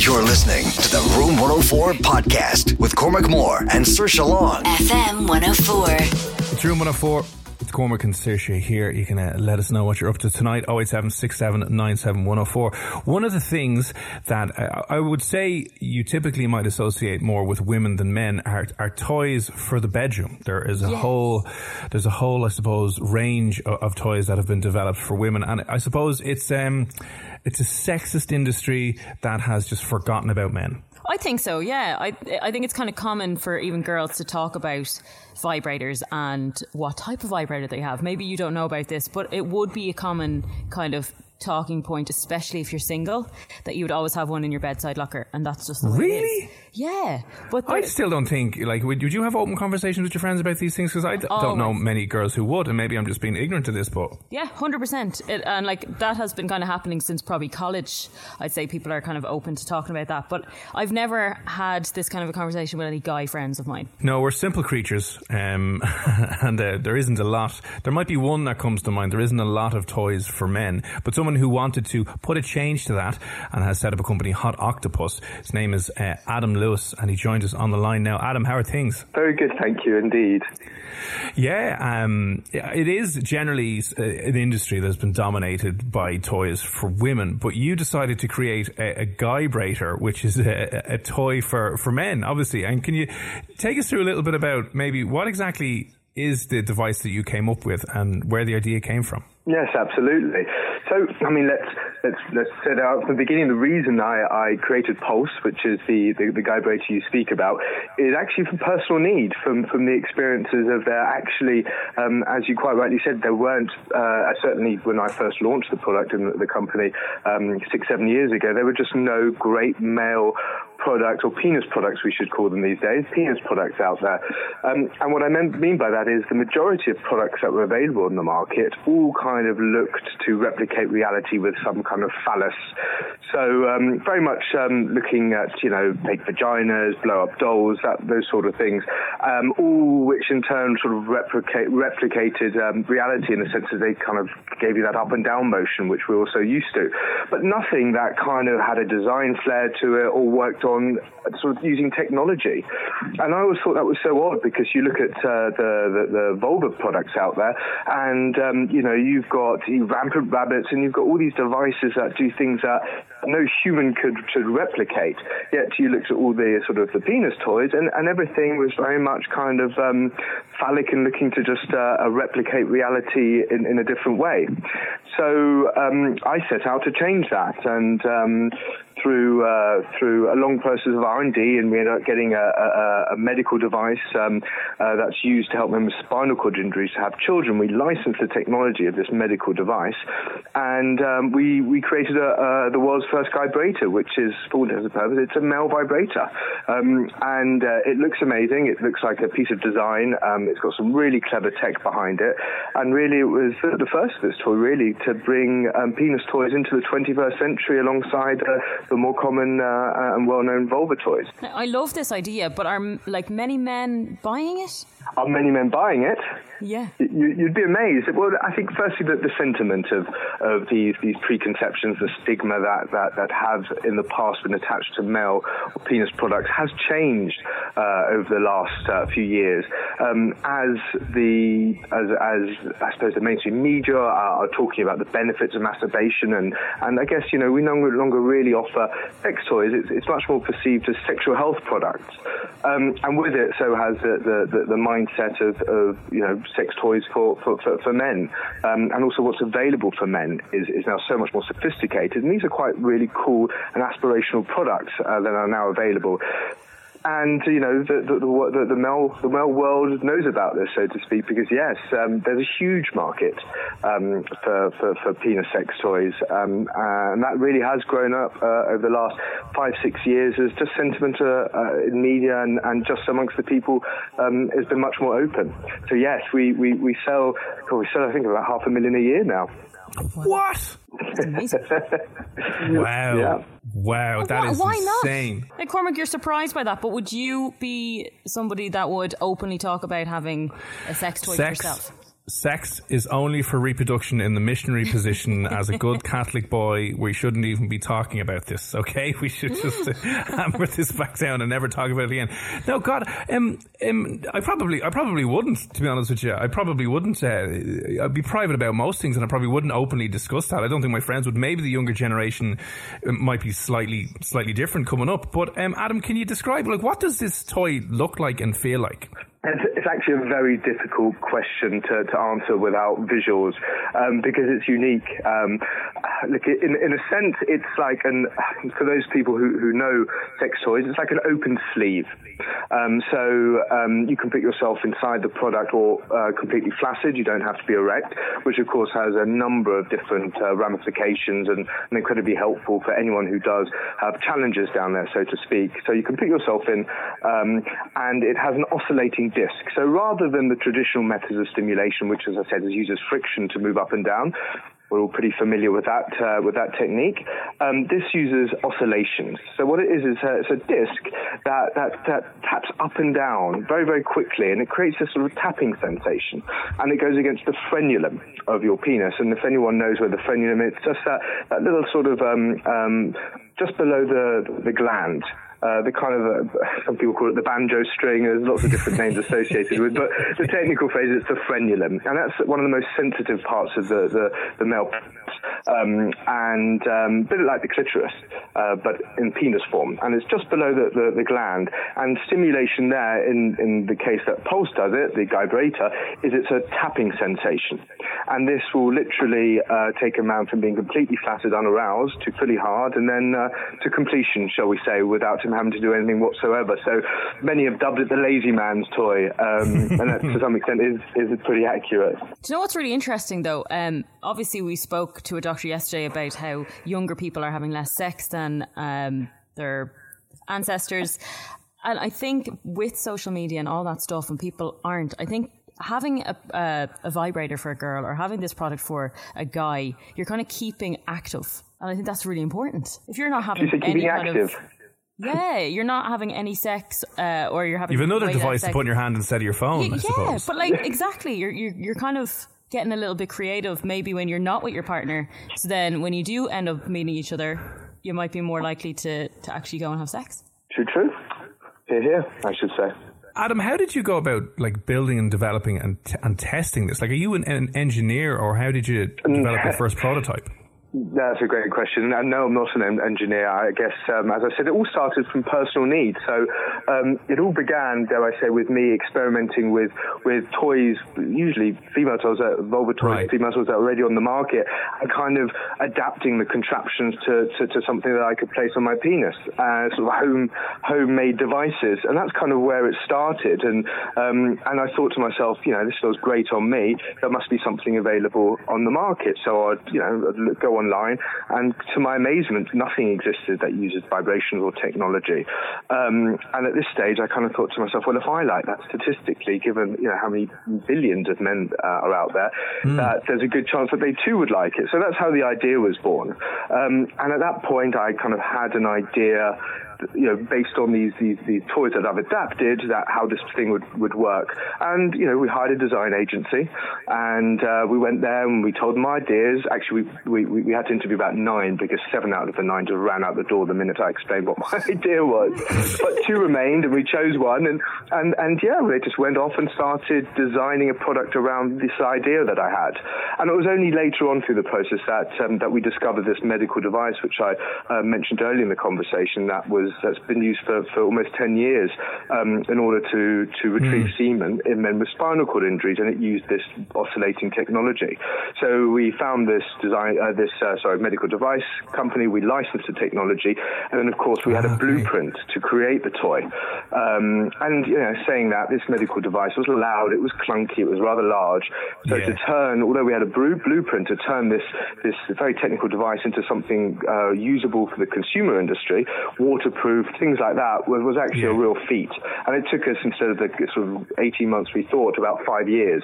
You're listening to the Room 104 podcast with Cormac Moore and Saoirse Long. FM 104. It's Room 104. It's Cormac and Saoirse here. You can uh, let us know what you're up to tonight. 087 One of the things that uh, I would say you typically might associate more with women than men are, are toys for the bedroom. There is a Yes. whole, there's a whole, I suppose, range of, of toys that have been developed for women. And I suppose it's, um, it's a sexist industry that has just forgotten about men. I think so. Yeah, I I think it's kind of common for even girls to talk about vibrators and what type of vibrator they have. Maybe you don't know about this, but it would be a common kind of talking point, especially if you're single, that you would always have one in your bedside locker, and that's just the way it is. Really? Yeah, but I still don't think like would, would you have open conversations with your friends about these things? Because I d- don't know many girls who would, and maybe I'm just being ignorant to this. But Yeah, hundred percent. And like that has been kind of happening since probably college. I'd say people are kind of open to talking about that. But I've never had this kind of a conversation with any guy friends of mine. no, we're simple creatures, um, and uh, there isn't a lot. There might be one that comes to mind. There isn't a lot of toys for men, but someone who wanted to put a change to that and has set up a company, Hot Octopus. His name is uh, Adam Lewis, and he joins us on the line now. Adam, how are things? Very good, thank you indeed. Yeah, um, it is generally uh, an industry that's been dominated by toys for women, but you decided to create a, a Guybrator, which is a, a toy for, for men, obviously. And can you take us through a little bit about maybe what exactly is the device that you came up with and where the idea came from? Yes, absolutely. So, I mean, let's let's let's set out from the beginning. The reason I, I created Pulse, which is the, the the you speak about, is actually from personal need, from from the experiences of there. Actually, um, as you quite rightly said, there weren't uh, certainly when I first launched the product the, the company um, six seven years ago, there were just no great male products or penis products we should call them these days penis products out there. Um, and what I mean, by that is the majority of products that were available in the market all kind of looked to replicate reality with some kind of phallus. So um, very much um, looking at you know fake vaginas blow up dolls that those sort of things um, all which in turn sort of replicate replicated um, reality in the sense that they kind of gave you that up and down motion which we're also used to. But nothing that kind of had a design flair to it or worked on sort of using technology. And I always thought that was so odd because you look at uh, the, the the vulva products out there, and um, you know you've got rampant rabbits, and you've got all these devices that do things that no human could should replicate. Yet you looked at all the sort of the penis toys, and, and everything was very much kind of um, phallic and looking to just uh, uh, replicate reality in, in a different way. So um, I set out to change that, and um, through uh, through a long process of R and D, and we ended up getting a, a, a medical device um, uh, that's used to help men with spinal cord injuries to have children. We licensed the technology of this medical device, and um, we we created a, a, the world's first vibrator, which is for all intents and purposes, it's a male vibrator, um, and uh, it looks amazing. It looks like a piece of design. Um, it's got some really clever tech behind it, and really it was the, the first of this toy really to bring um, penis toys into the 21st century alongside uh, the more common uh, and well-known vulva toys. I love this idea, but are like many men buying it? Are many men buying it? Yeah. You, you'd be amazed. Well, I think firstly that the sentiment of, of these these preconceptions, the stigma that, that, that have in the past been attached to male or penis products has changed uh, over the last uh, few years um, as the as, as I suppose the mainstream media are, are, talking about the benefits of masturbation and and I guess you know we no longer really offer sex toys. It's, it's much more perceived as sexual health products, um, and with it so has the the, the mindset of, of you know sex toys for for, for, for men, um, and also what's available for men is, is now so much more sophisticated. And these are quite really cool and aspirational products uh, that are now available and you know the the, the the, male the world knows about this, so to speak, because yes, um, there's a huge market um, for, for, for penis sex toys, um, and that really has grown up uh, over the last five six years as just sentiment uh, uh, in media and, and just amongst the people um, has been much more open. So yes, we we, we sell we sell I think about half a million a year now. What? wow. Yeah. Wow, that why, is why insane. Not? Like Cormac, you're surprised by that, but would you be somebody that would openly talk about having a sex toy sex, yourself? Sex is only for reproduction in the missionary position as a good Catholic boy. We shouldn't even be talking about this, okay? We should just uh, hammer this back down and never talk about it again. No, God, um, um, I probably, I probably wouldn't, to be honest with you. I probably wouldn't, uh, I'd be private about most things and I probably wouldn't openly discuss that. I don't think my friends would. Maybe the younger generation um, might be slightly, slightly different coming up. But, um, Adam, can you describe, like, what does this toy look like and feel like? It's, actually a very difficult question to, to answer without visuals um, because it's unique. Um, look, in, in a sense, it's like an for those people who, who know sex toys, it's like an open sleeve. Um, so um, you can put yourself inside the product or uh, completely flaccid. You don't have to be erect, which of course has a number of different uh, ramifications and, and incredibly helpful for anyone who does have challenges down there, so to speak. So you can put yourself in, um, and it has an oscillating disc. So rather than the traditional methods of stimulation, which, as I said, is uses friction to move up and down, we're all pretty familiar with that uh, with that technique. Um, this uses oscillations. So what it is is a, it's a disc that, that that taps up and down very very quickly, and it creates a sort of tapping sensation, and it goes against the frenulum of your penis. And if anyone knows where the frenulum is, it's just that that little sort of um, um, just below the the gland uh, the kind of uh, some people call it the banjo string. There's lots of different names associated with, but the technical phrase is the frenulum, and that's one of the most sensitive parts of the the, the male um, and um, a bit like the clitoris, uh, but in penis form, and it's just below the, the, the, gland. And stimulation there, in in the case that Pulse does it, the vibrator, is it's a tapping sensation, and this will literally uh, take a man from being completely flaccid, unaroused, to fully hard, and then to completion, shall we say, without him having to do anything whatsoever. So many have dubbed it the lazy man's toy, um, and that to some extent is, is pretty accurate. Do you know what's really interesting though? Um, obviously, we spoke to a doctor yesterday about how younger people are having less sex than um, their ancestors. And I think with social media and all that stuff, and people aren't, I think having a, a, a, vibrator for a girl or having this product for a guy, you're kind of keeping active. And I think that's really important. If you're not having any kind active. of yeah, you're not having any sex, uh, or you're having. You've another device to put in your hand instead of your phone. Yeah, yeah but like exactly, you're, you're you're kind of getting a little bit creative. Maybe when you're not with your partner, so then when you do end up meeting each other, you might be more likely to to actually go and have sex. True, true. Here, here, I should say. Adam, how did you go about like building and developing and t- and testing this? Like, are you an, an engineer, or how did you develop your first prototype? That's a great question. And no, I'm not an engineer. I guess, um, as I said, it all started from personal need. So um, it all began, dare I say, with me experimenting with with toys, usually female toys, uh, vulva toys, right. female toys that are already on the market, and kind of adapting the contraptions to, to, to something that I could place on my penis, uh, sort of home homemade devices. And that's kind of where it started. And um, and I thought to myself, you know, this feels great on me. There must be something available on the market. So I'd, you know, I'd go online, and to my amazement, nothing existed that uses vibrations or technology. Um, and at this stage, I kind of thought to myself, well, if I like that statistically, given you know how many billions of men uh, are out there, mm. that there's a good chance that they too would like it. So that's how the idea was born. Um, and at that point, I kind of had an idea you know, based on these, these, these toys that I've adapted, that how this thing would, would work. And, you know, we hired a design agency and uh, we went there and we told them ideas. Actually, we, we, we had to interview about nine because seven out of the nine just ran out the door the minute I explained what my idea was. but two remained and we chose one and, and, and yeah, they just went off and started designing a product around this idea that I had. And it was only later on through the process that, um, that we discovered this medical device, which I uh, mentioned earlier in the conversation, that was, that's been used for, for almost 10 years um, in order to, to retrieve mm. semen in men with spinal cord injuries, and it used this oscillating technology. So we found this design, uh, this uh, sorry, medical device company. We licensed the technology, and then of course we had a blueprint to create the toy. Um, and you know, saying that this medical device was loud, it was clunky, it was rather large. So yeah. to turn, although we had a blueprint to turn this this very technical device into something uh, usable for the consumer industry, waterproof, things like that, was, was actually yeah. a real feat. And it took us instead of the sort of 18 months we thought, about five years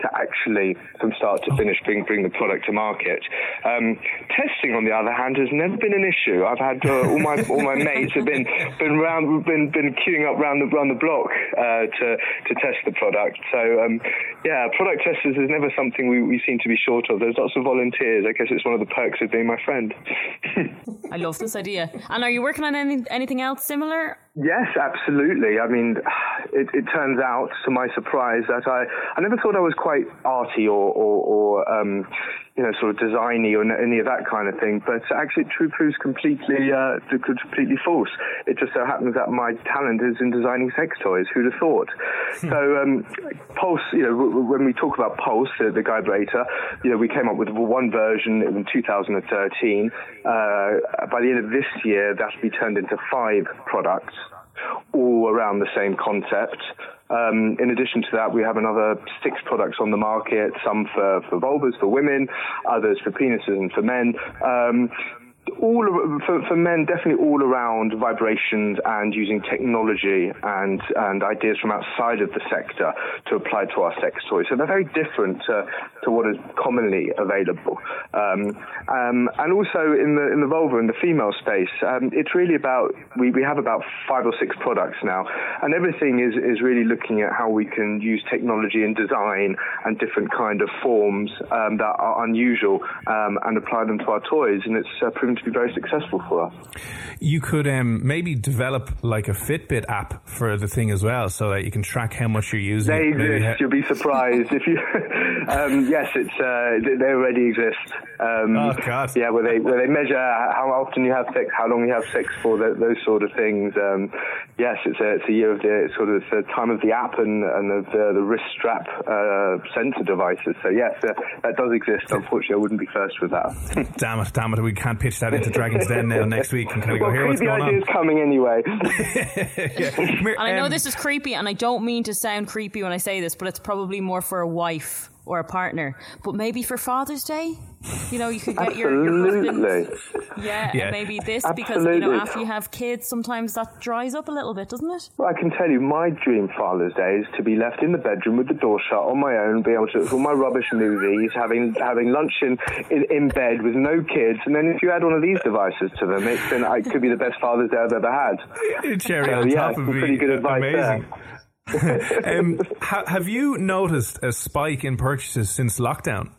to actually, from start to finish, bring bring the product to market. Um, testing, on the other hand, has never been an issue. I've had uh, all my all my mates have been been round been been queuing up round the round the block uh, to to test the product. So um, yeah, product testers is never something we, we seem to be short of. There's lots of volunteers. I guess it's one of the perks of being my friend. I love this idea. And are you working on any, anything else similar? Yes, absolutely. I mean, it, it, turns out, to my surprise, that I, I never thought I was quite arty or, or, or um, you know, sort of designy or any of that kind of thing. But actually, it proves completely, uh, completely false. It just so happens that my talent is in designing sex toys. Who'd have thought? Hmm. so, um, Pulse, you know, when we talk about Pulse, the, the Vibrator, you know, we came up with one version in 2013. Uh, by the end of this year, that'll be turned into five products all around the same concept. Um, in addition to that, we have another six products on the market, some for, for vulvas, for women, others for penises and for men. Um, all for, for men, definitely all around vibrations and using technology and and ideas from outside of the sector to apply to our sex toys. So they're very different to, to what is commonly available. Um, um, and also in the in the vulva in the female space, um, it's really about we, we have about five or six products now, and everything is is really looking at how we can use technology and design and different kind of forms um, that are unusual um, and apply them to our toys, and it's uh, proven to be very successful for us. You could um, maybe develop like a Fitbit app for the thing as well, so that you can track how much you're using. They exist. Ha- You'll be surprised if you. um, yes, it's uh, they already exist. Um, oh God! Yeah, where they where they measure how often you have sex, how long you have sex for, the, those sort of things. Um, yes, it's a it's a year of the sort of the time of the app and and of the, the wrist strap uh, sensor devices. So yes, uh, that does exist. Unfortunately, I wouldn't be first with that. damn it! Damn it! We can't pitch that that into Dragon's Den now next week and kind of well, go, here what's going on. coming anyway. yeah. And I know um, this is creepy, and I don't mean to sound creepy when I say this, but it's probably more for a wife or a partner. But maybe for Father's Day, you know, you could get your, your husband. Yeah, yeah. maybe this Absolutely. because you know after you have kids, sometimes that dries up a little bit, doesn't it? Well, I can tell you, my dream Father's Day is to be left in the bedroom with the door shut on my own, be able to look all my rubbish movies, having having lunch in, in, in bed with no kids, and then if you add one of these devices to them, it's been it could be the best Father's Day I've ever had. Cherry so, on yeah, top of pretty good advice amazing. there. um, ha- have you noticed a spike in purchases since lockdown?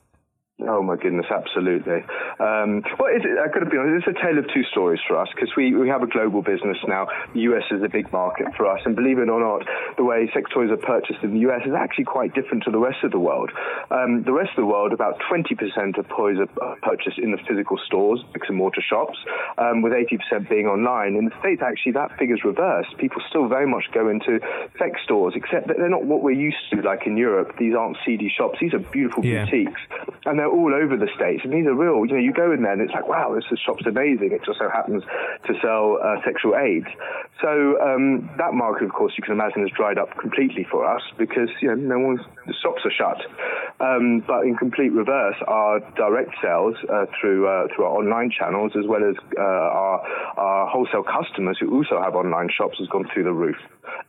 Oh my goodness, absolutely. Um, well, it, I got to be honest, it's a tale of two stories for us because we, we have a global business now. The US is a big market for us, and believe it or not, the way sex toys are purchased in the US is actually quite different to the rest of the world. Um, the rest of the world, about 20% of toys are purchased in the physical stores, bricks and mortar shops, um, with 80% being online. In the States, actually, that figure's reversed. People still very much go into sex stores, except that they're not what we're used to, like in Europe. These aren't CD shops. These are beautiful yeah. boutiques, and they're all over the states. And these are real. You know, you go in there and it's like, wow, this shop's amazing. It just so happens to sell uh, sexual aids. So um, that market, of course, you can imagine has dried up completely for us because you know no one's the shops are shut. Um, but in complete reverse, our direct sales uh, through uh, through our online channels, as well as uh, our our wholesale customers who also have online shops, has gone through the roof.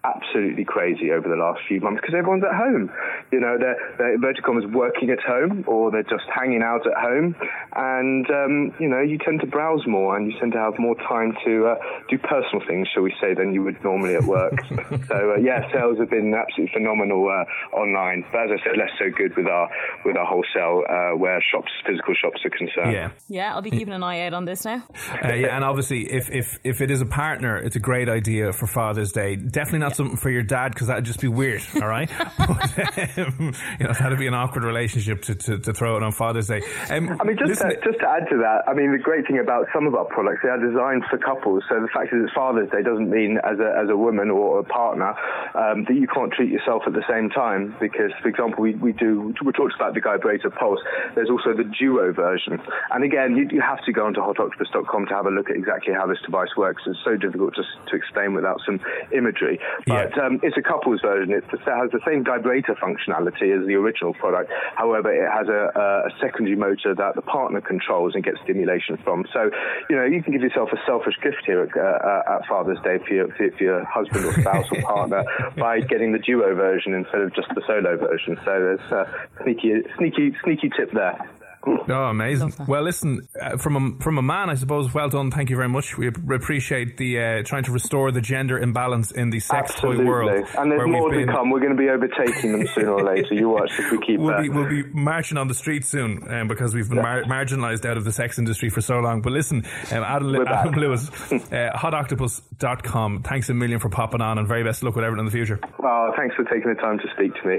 Absolutely crazy over the last few months because everyone's at home. You know, they're, they're is working at home or they're just hanging out at home, and um, you know, you tend to browse more and you tend to have more time to uh, do personal things, shall we say, than you would normally at work. so uh, yeah, sales have been absolutely phenomenal uh, online, but as I said, less so good with our with our wholesale uh, where shops, physical shops are concerned. Yeah, yeah, I'll be keeping an eye out on this now. Uh, yeah, and obviously, if if if it is a partner, it's a great idea for Father's Day. Definitely not yeah. something for your dad because that'd just be weird. All right, but, um, you know that'd be an awkward relationship to, to, to throw it on Father's Day. Um, I mean, just to, just to add to that, I mean, the great thing about some of our products, they are designed for couples. So the fact that it's Father's Day doesn't mean as a as a woman or a partner um, that you can't treat yourself at the same time. Because, for example, we, we do we talked about the Guybrator Pulse. There's also the Duo version, and again, you, you have to go onto hotoctopus.com to have a look at exactly how this device works. It's so difficult just to explain without some imagery. But yeah. um, it's a couples version. It has the same vibrator functionality as the original product. However, it has a, a secondary motor that the partner controls and gets stimulation from. So, you know, you can give yourself a selfish gift here at, uh, at Father's Day for your, for your husband or spouse or partner by getting the duo version instead of just the solo version. So there's a sneaky, sneaky, sneaky tip there. Oh, amazing! Well, listen, uh, from a from a man, I suppose. Well done. Thank you very much. We appreciate the uh, trying to restore the gender imbalance in the sex Absolutely. toy world. And there's more to been... come. We're going to be overtaking them sooner or later. You watch if we keep. We'll, be, we'll be marching on the streets soon um, because we've been yeah. mar- marginalised out of the sex industry for so long. But listen, um, Adam, Adam Lewis, uh, HotOctopus.com. Thanks a million for popping on, and very best luck with everything in the future. Oh, thanks for taking the time to speak to me.